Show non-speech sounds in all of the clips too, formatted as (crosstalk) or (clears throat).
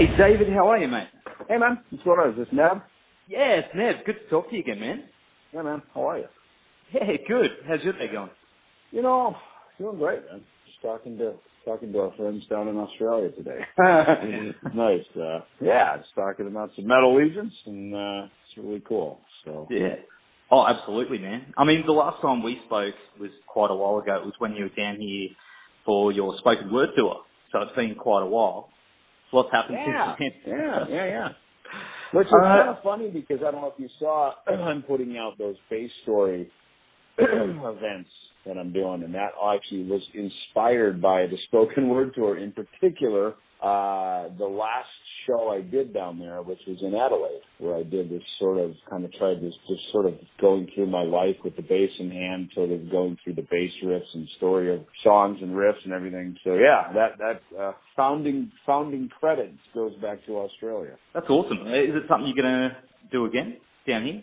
Hey, David, how are you, mate? Hey, man. What's going on? Is this Nev? Yeah, it's Nev. Good to talk to you again, man. Yeah, man. How are you? Yeah, good. How's your day going? You know, doing great, man. Just talking to talking to our friends down in Australia today. (laughs) nice. Uh, yeah, just talking about some metal allegiance, and uh, it's really cool. So Yeah. Oh, absolutely, man. I mean, the last time we spoke was quite a while ago. It was when you were down here for your spoken word tour. So it's been quite a while. What's happened yeah, since then? yeah, yeah, yeah. Which is Uh, kind of funny because I don't know if you saw, (clears throat) I'm putting out those bass story events that I'm doing, and that actually was inspired by the spoken (laughs) word tour. In particular, uh, the last show I did down there, which was in Adelaide, where I did this sort of kind of tried this just sort of going through my life with the bass in hand, sort of going through the bass riffs and story of songs and riffs and everything. So yeah, that that uh, founding founding credits goes back to Australia. That's awesome. Is it something you're to do again down here?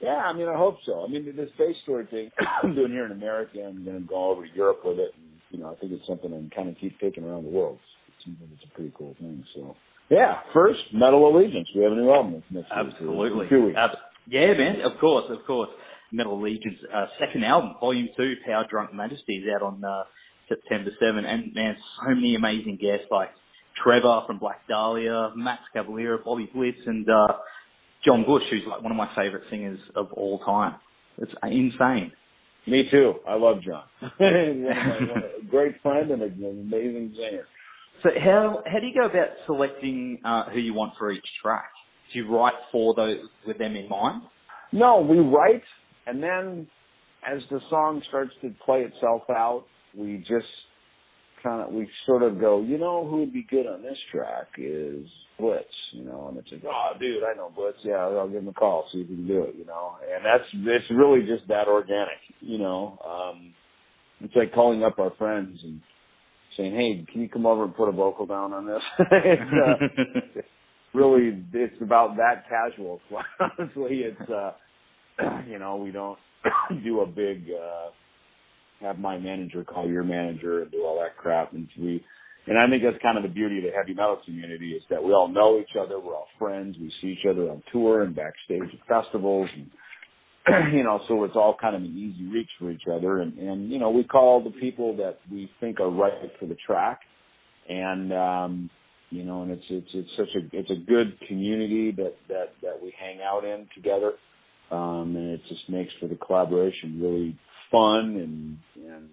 Yeah, I mean, I hope so. I mean, this bass story thing (clears throat) I'm doing here in America, I'm going to go over to Europe with it. And, you know, I think it's something I can kind of keep taking around the world. It seems like it's a pretty cool thing. So, yeah, first, Metal Allegiance. We have a new album next week. Absolutely. Weeks. Ab- yeah, man. Of course, of course. Metal Allegiance, uh, second album, Volume 2, Power Drunk Majesty, is out on uh, September 7. And, man, so many amazing guests like Trevor from Black Dahlia, Max Cavalera, Bobby Blitz, and uh, John Bush, who's like one of my favorite singers of all time. It's insane. Me too. I love John. One of my- one of- a great friend and an amazing singer. So how how do you go about selecting uh, who you want for each track? Do you write for those with them in mind? No, we write, and then as the song starts to play itself out, we just kind of we sort of go, you know, who would be good on this track is Blitz, you know, and it's like, oh, dude, I know Blitz. Yeah, I'll give him a call, see if he can do it, you know. And that's it's really just that organic, you know. Um, it's like calling up our friends and saying, hey, can you come over and put a vocal down on this? (laughs) it's, uh, (laughs) really it's about that casual. (laughs) Honestly, it's uh (clears throat) you know, we don't (coughs) do a big uh have my manager call your manager and do all that crap and we and I think that's kind of the beauty of the heavy metal community is that we all know each other, we're all friends, we see each other on tour and backstage at festivals and (clears throat) you know, so it's all kind of an easy reach for each other. And, and you know, we call the people that we think are right for the track. And um you know, and it's it's it's such a it's a good community that that that we hang out in together, um, and it just makes for the collaboration really fun and and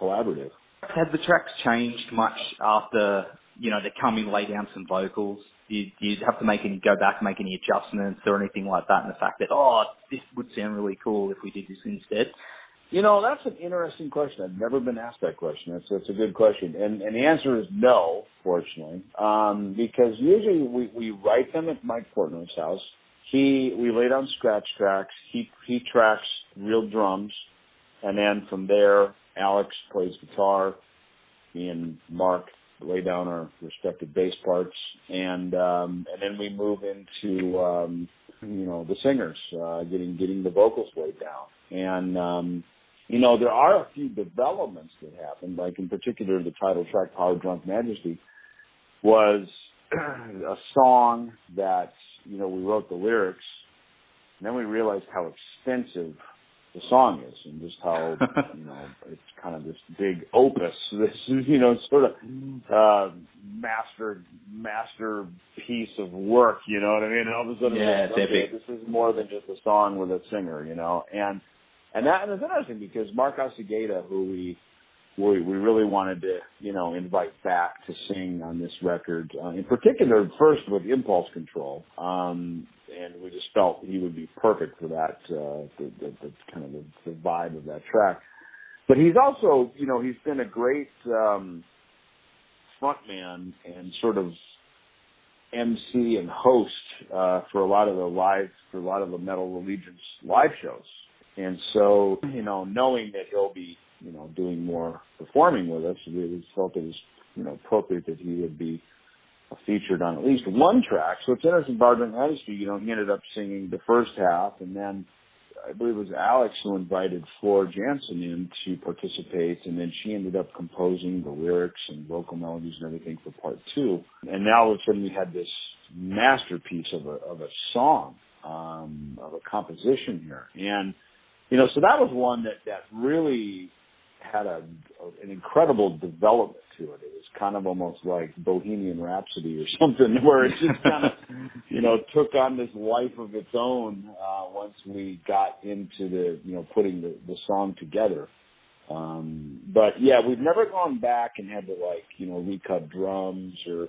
collaborative. Have the tracks changed much after you know they come in, lay down some vocals? Do you, have to make any go back, and make any adjustments or anything like that? And the fact that oh, this would sound really cool if we did this instead. You know, that's an interesting question. I've never been asked that question. That's that's a good question, and and the answer is no, fortunately, um, because usually we we write them at Mike Portnoy's house. He we lay down scratch tracks. He he tracks real drums, and then from there, Alex plays guitar. Me and Mark lay down our respective bass parts, and um, and then we move into um, you know the singers uh, getting getting the vocals laid down, and um, you know, there are a few developments that happened, like in particular the title track Power Drunk Majesty was (clears throat) a song that, you know, we wrote the lyrics and then we realized how extensive the song is and just how, (laughs) you know, it's kind of this big opus, (laughs) this, you know, sort of, uh, master, master piece of work, you know what I mean? And all of a sudden, Yeah, like, okay, this is more than just a song with a singer, you know, and, and that and it's interesting because Mark Osegueda, who we, we we really wanted to you know invite back to sing on this record, uh, in particular first with Impulse Control, um, and we just felt he would be perfect for that, uh, the, the, the kind of the, the vibe of that track. but he's also, you know, he's been a great um, frontman and sort of MC and host uh, for a lot of the live, for a lot of the Metal Allegiance live shows. And so, you know, knowing that he'll be, you know, doing more performing with us, we felt it was, you know, appropriate that he would be featured on at least one track. So it's interesting, Bardman Hennessy, you know, he ended up singing the first half and then I believe it was Alex who invited Floor Jansen in to participate, and then she ended up composing the lyrics and vocal melodies and everything for part two. And now all of a sudden we had this masterpiece of a of a song, um, of a composition here, and you know, so that was one that that really had a, an incredible development to it. It was kind of almost like Bohemian Rhapsody or (laughs) something, where it just kind of, you know, took on this life of its own uh, once we got into the, you know, putting the, the song together. Um, but yeah, we've never gone back and had to like, you know, recut drums or,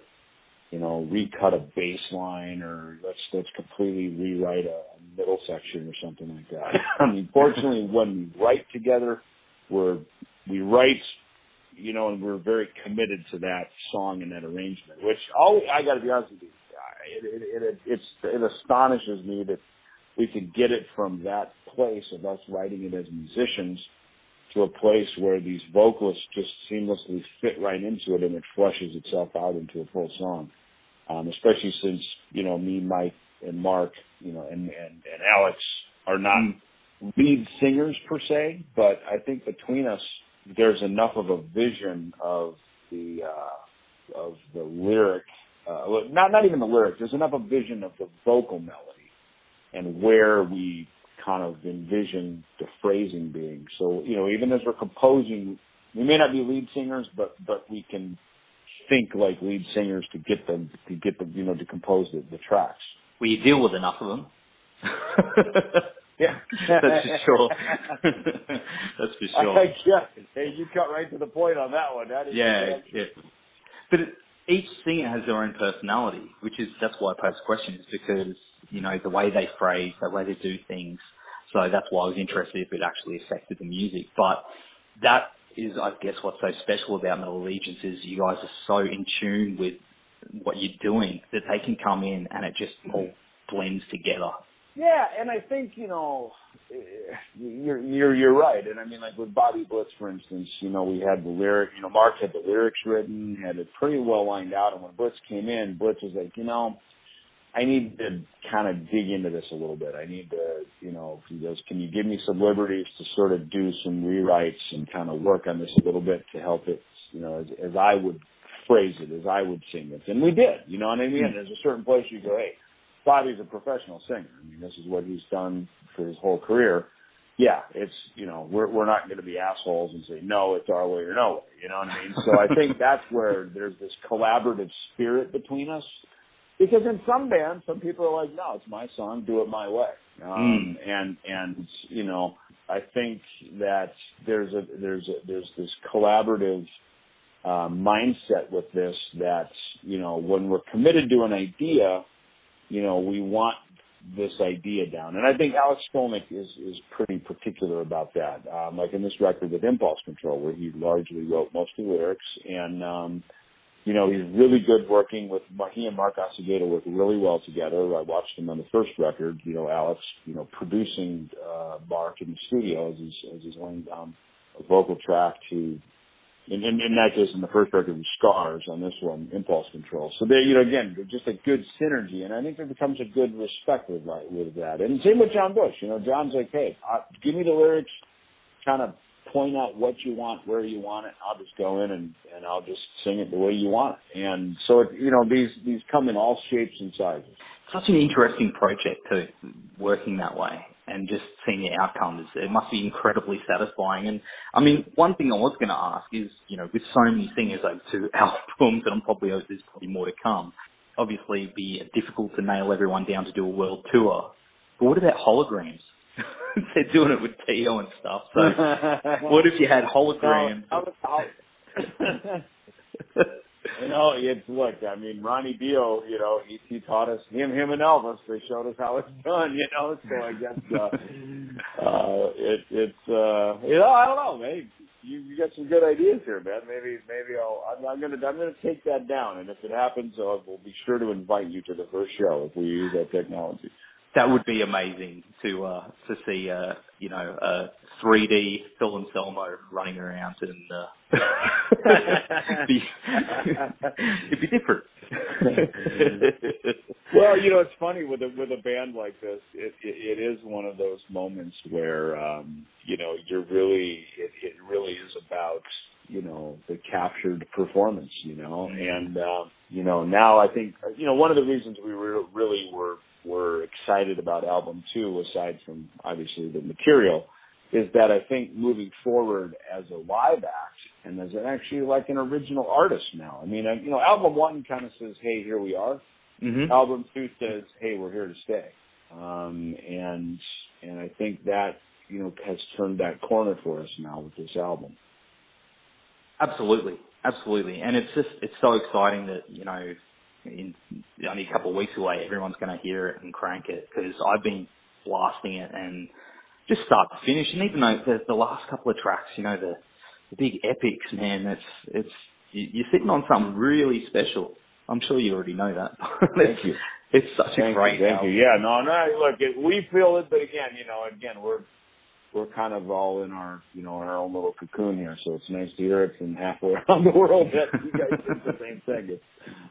you know, recut a bass line or let's let's completely rewrite a, middle section or something like that. I mean, fortunately, when we write together, we're we write, you know, and we're very committed to that song and that arrangement. Which all I got to be honest with you, it, it, it, it's it astonishes me that we could get it from that place of us writing it as musicians to a place where these vocalists just seamlessly fit right into it and it flushes itself out into a full song. Um, especially since you know me, Mike, and Mark, you know, and and, and Alex are not mm lead singers per se, but I think between us, there's enough of a vision of the uh, of the lyric, uh, not not even the lyric. There's enough of a vision of the vocal melody and where we kind of envision the phrasing being. So you know, even as we're composing, we may not be lead singers, but but we can think like lead singers to get them to get them you know to compose the, the tracks. Well, you deal with enough of them. (laughs) Yeah, (laughs) (laughs) that's for sure. (laughs) that's for sure. yeah, hey, you cut right to the point on that one. That is yeah, yeah. But it, each singer has their own personality, which is that's why I posed the question is because you know the way they phrase, the way they do things. So that's why I was interested if it actually affected the music. But that is, I guess, what's so special about Metal Allegiance is you guys are so in tune with what you're doing that they can come in and it just all blends together yeah, and I think you know you're you're you're right, and I mean like with Bobby Blitz, for instance, you know we had the lyric, you know Mark had the lyrics written, had it pretty well lined out, and when Blitz came in, Blitz was like, you know, I need to kind of dig into this a little bit. I need to, you know, he goes, can you give me some liberties to sort of do some rewrites and kind of work on this a little bit to help it, you know, as, as I would phrase it, as I would sing it, and we did, you know what I mean? Mm-hmm. There's a certain place you go, hey Bobby's a professional singer. I mean, this is what he's done for his whole career. Yeah, it's you know we're we're not going to be assholes and say no, it's our way or no way. You know what I mean? So I think (laughs) that's where there's this collaborative spirit between us. Because in some bands, some people are like, no, it's my song, do it my way. Um, mm. And and you know, I think that there's a there's a there's this collaborative uh, mindset with this that you know when we're committed to an idea you know, we want this idea down. And I think Alex Skolnick is, is pretty particular about that. Um, like in this record with Impulse Control, where he largely wrote most of the lyrics. And, um, you know, he's really good working with, he and Mark Osegueda work really well together. I watched him on the first record, you know, Alex, you know, producing, uh, Mark in the studio as he's, as he's laying down a vocal track to in, in, in that case, in the first record, was Scars. On this one, Impulse Control. So they, you know, again, just a good synergy, and I think there becomes a good respect with like, with that. And same with John Bush. You know, John's like, hey, uh, give me the lyrics, kind of point out what you want, where you want it. I'll just go in and and I'll just sing it the way you want it. And so, it, you know, these these come in all shapes and sizes. Such an interesting project too, working that way and just seeing the outcomes. It must be incredibly satisfying. And I mean, one thing I was going to ask is, you know, with so many singers over two (laughs) albums, and I'm probably there's probably more to come. Obviously, it'd be difficult to nail everyone down to do a world tour. But what about holograms? (laughs) They're doing it with Dio and stuff. So, (laughs) what if you had holograms? Oh, you know, it's look. I mean, Ronnie Dio. You know, he, he taught us him, him and Elvis. They showed us how it's (laughs) done. You know, so I guess uh, uh, it, it's uh, you know, I don't know, maybe you, you got some good ideas here, man. Maybe maybe I'll I'm, I'm gonna I'm gonna take that down, and if it happens, I'll, we'll be sure to invite you to the first show if we use that technology. That would be amazing to uh, to see uh, you know a 3D Phil and Selmo running around and uh, (laughs) be, it'd be different. (laughs) well, you know, it's funny with a with a band like this. It it, it is one of those moments where um, you know you're really it, it really is about you know the captured performance. You know, and uh, you know now I think you know one of the reasons we were really were were excited about album two, aside from obviously the material, is that I think moving forward as a live act and as an actually like an original artist now. I mean, I, you know, album one kind of says, "Hey, here we are." Mm-hmm. Album two says, "Hey, we're here to stay," um, and and I think that you know has turned that corner for us now with this album. Absolutely, absolutely, and it's just it's so exciting that you know in only a couple of weeks away, everyone's going to hear it and crank it because I've been blasting it and just start to finish. And even though the, the last couple of tracks, you know, the, the big epics, man, it's it's you're sitting on something really special. I'm sure you already know that. (laughs) Thank you. It's such thank a great. You, thank album. you. Yeah, no, no. Look, it, we feel it, but again, you know, again, we're we're kind of all in our, you know, in our own little cocoon here. So it's nice to hear it from halfway (laughs) around the world that you guys think the same thing. It's,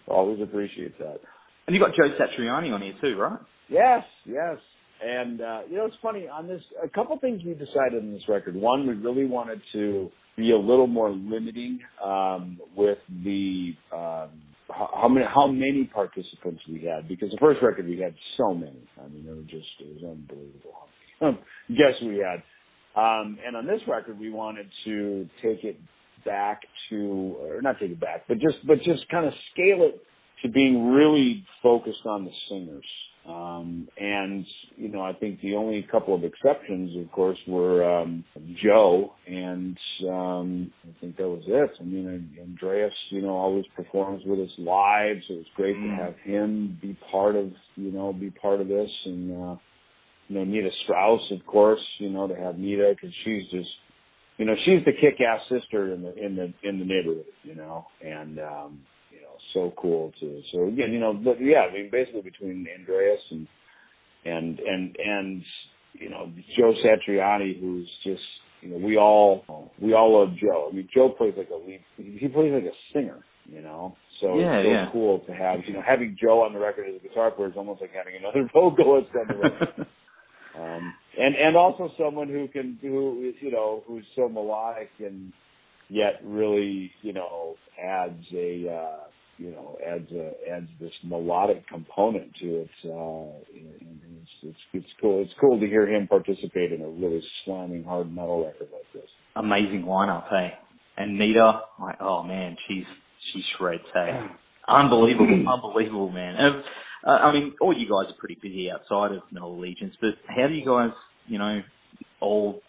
always appreciate that. And you got Joe Satriani on here too, right? Yes, yes. And uh, you know, it's funny on this. A couple things we decided on this record. One, we really wanted to be a little more limiting um, with the um, how many how many participants we had because the first record we had so many. I mean, it was just it was unbelievable guests we had. Um, and on this record, we wanted to take it back to, or not take it back, but just but just kind of scale it to being really focused on the singers. Um, and you know, I think the only couple of exceptions, of course, were um, Joe, and um, I think that was it. I mean, Andreas, you know, always performs with us live, so it's great Mm. to have him be part of, you know, be part of this, and uh, you know, Nita Strauss, of course, you know, to have Nita because she's just, you know, she's the kick-ass sister in the in the in the neighborhood, you know, and um, you know, so cool to. So again, you know, but yeah, I mean, basically between Andreas and and and and you know Joe Satriani, who's just, you know, we all we all love Joe. I mean, Joe plays like a lead. He plays like a singer, you know. So Yeah, it's so yeah. cool to have, you know, having Joe on the record as a guitar player is almost like having another (laughs) vocalist on the record. (laughs) and and also someone who can who is you know who's so melodic and yet really you know adds a uh, you know adds a adds this melodic component to it. Uh, it's, it's it's cool. It's cool to hear him participate in a really slamming hard metal record like this. Amazing lineup, hey. And Nita, like, oh man, she's she shreds, hey. (clears throat) Unbelievable, unbelievable, man. And, uh, I mean, all you guys are pretty busy outside of Metal Allegiance, but how do you guys, you know, all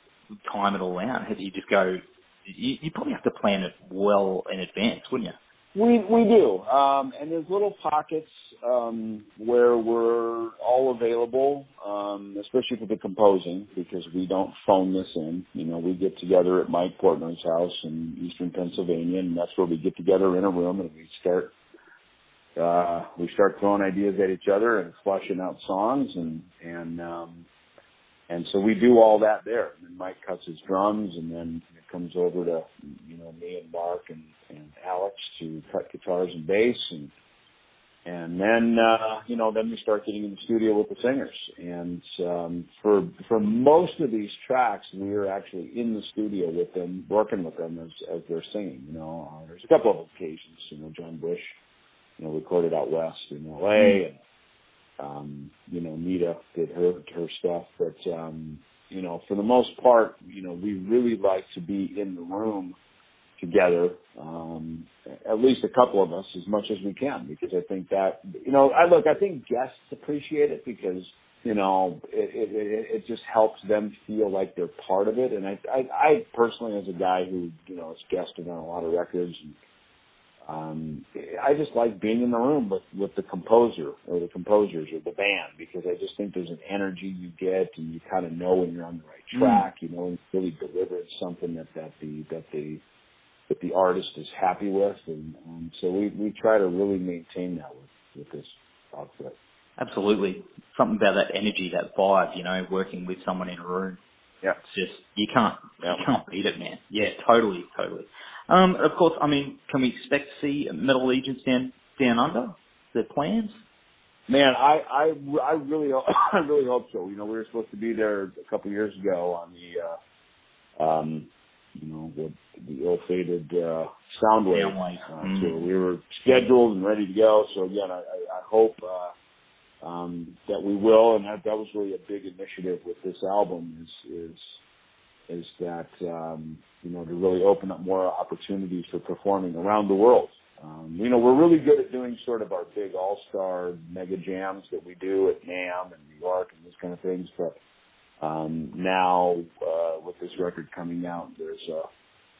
time it all out? How do you just go? You, you probably have to plan it well in advance, wouldn't you? We we do, um, and there's little pockets um, where we're all available, um, especially for the composing, because we don't phone this in. You know, we get together at Mike Portnoy's house in Eastern Pennsylvania, and that's where we get together in a room and we start uh, we start throwing ideas at each other and fleshing out songs, and and um, and so we do all that there. And then Mike cuts his drums, and then it comes over to you know me and Mark and, and Alex to cut guitars and bass, and and then uh, you know then we start getting in the studio with the singers. And um, for for most of these tracks, we are actually in the studio with them, working with them as as they're singing. You know, uh, there's a couple of occasions. You know, John Bush, you know, recorded out west in L.A. and um, you know, Nita did her her stuff, but um, you know, for the most part, you know, we really like to be in the room together, um, at least a couple of us, as much as we can, because I think that, you know, I look, I think guests appreciate it because, you know, it it, it, it just helps them feel like they're part of it, and I, I I personally, as a guy who you know has guested on a lot of records and um, I just like being in the room with with the composer or the composers or the band because I just think there's an energy you get and you kind of know when you're on the right Mm. track. You know, and really deliver something that that the that the that the artist is happy with, and um, so we we try to really maintain that with with this outfit. Absolutely. Something about that energy, that vibe, you know, working with someone in a room. Yeah. It's just you can't Yeah. you can't beat it, man. Yeah, totally, totally. Um, of course, I mean, can we expect to see Metal Allegiance down down under? Their plans? Man, I I I really (coughs) I really hope so. You know, we were supposed to be there a couple years ago on the uh um you know the the ill-fated uh Soundwave. Soundwave. Uh, Mm. So we were scheduled and ready to go. So again, I I, I hope uh um that we will, and that that was really a big initiative with this album is is is that um you know to really open up more opportunities for performing around the world. Um, you know, we're really good at doing sort of our big all-star mega jams that we do at NAMM and New York and those kind of things. But um, now, uh, with this record coming out, there's a,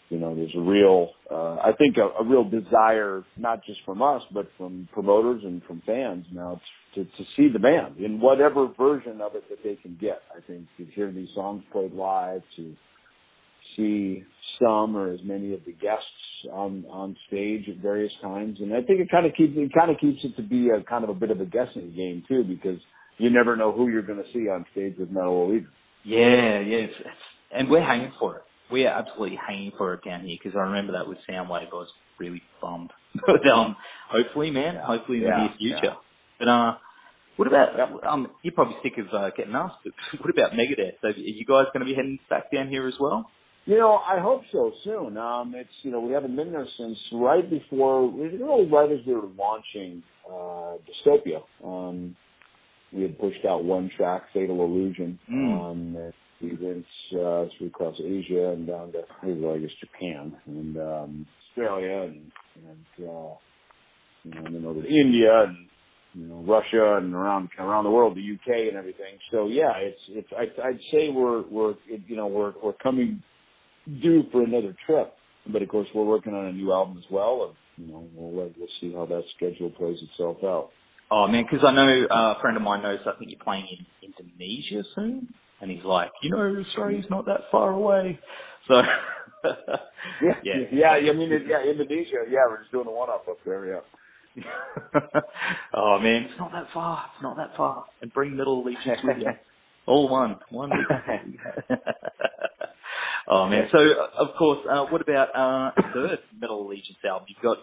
you know, there's a real, uh, I think a, a real desire, not just from us, but from promoters and from fans now to, to see the band in whatever version of it that they can get. I think to hear these songs played live, to see some or as many of the guests on on stage at various times, and I think it kind of keeps it kind of keeps it to be a kind of a bit of a guessing game too, because you never know who you're going to see on stage with Metal Allegiance. Yeah, yeah. It's, it's, and we're hanging for it. We are absolutely hanging for it down here because I remember that with Soundwave. I was really bummed. (laughs) but um, hopefully, man, hopefully in the Yeah, near future. yeah. But uh, what about? Um, you're probably sick of uh, getting asked. But (laughs) what about Megadeth? So, are you guys going to be heading back down here as well? You know, I hope so soon. Um, it's you know we haven't been there since right before, really right as we were launching uh, Dystopia. Um, we had pushed out one track, Fatal Illusion. Mm. Um, and we went uh, through across Asia and down to well, I guess Japan and um, Australia and and uh, you know and then over to India and you know Russia and around around the world, the UK and everything. So yeah, it's it's I, I'd say we're we're it, you know we're we're coming due for another trip. But of course, we're working on a new album as well, and you know we'll we'll see how that schedule plays itself out. Oh man, because I know uh, a friend of mine knows. I think you're playing in Indonesia soon, and he's like, you know, Australia's not that far away. So (laughs) Yeah, yeah. yeah. I mean, it, yeah, Indonesia. Yeah, we're just doing a one-off up there. Yeah. (laughs) oh man, it's not that far. It's not that far. And bring Metal Allegiance with you. (laughs) All one, one. oh man. So uh, of course, uh, what about uh, a third Metal Allegiance album? You've got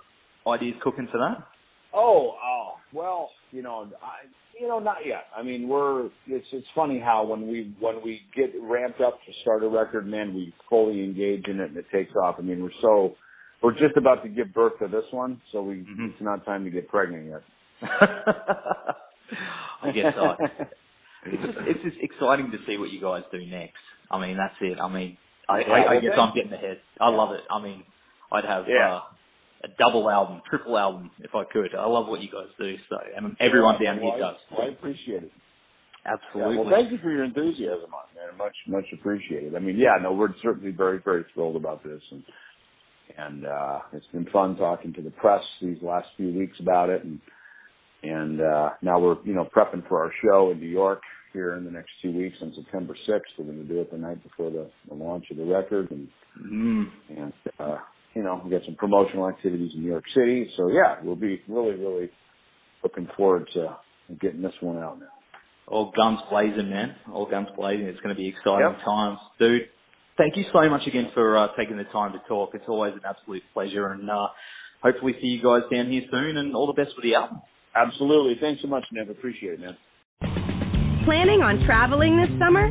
ideas cooking for that? Oh, oh, well, you know, I, you know, not yet. I mean, we're it's it's funny how when we when we get ramped up to start a record, man, we fully engage in it and it takes off. I mean, we're so we're just about to give birth to this one, so we Mhm. it's not time to get pregnant yet. (laughs) I guess so. It's just, it's just exciting to see what you guys do next. I mean, that's it. I mean, I, Yeah, I, I guess I'm getting ahead. I love it. I mean, I'd have Yeah. uh, a double album, triple album if I could. I love what you guys do. So, and everyone down well, here does. I, appreciate it. Yeah, Absolutely. well, thank you for your enthusiasm man. Much, much appreciated. I mean, yeah, no, we're certainly very, very thrilled about this, and and uh, it's been fun talking to the press these last few weeks about it, and and uh, now we're you know prepping for our show in New York here in the next two weeks on September 6th. We're going to do it the night before the, the launch of the record, and Mm. and uh, you know we got some promotional activities in New York City. So yeah, we'll be really, really looking forward to getting this one out now. All guns blazing, man. All guns blazing. It's going to be exciting Yep. times, dude. Thank you so much again for uh, taking the time to talk. It's always an absolute pleasure, and uh, hopefully see you guys down here soon. And all the best with the album. Absolutely. Thanks so much, Nev. Appreciate it, man. Planning on traveling this summer?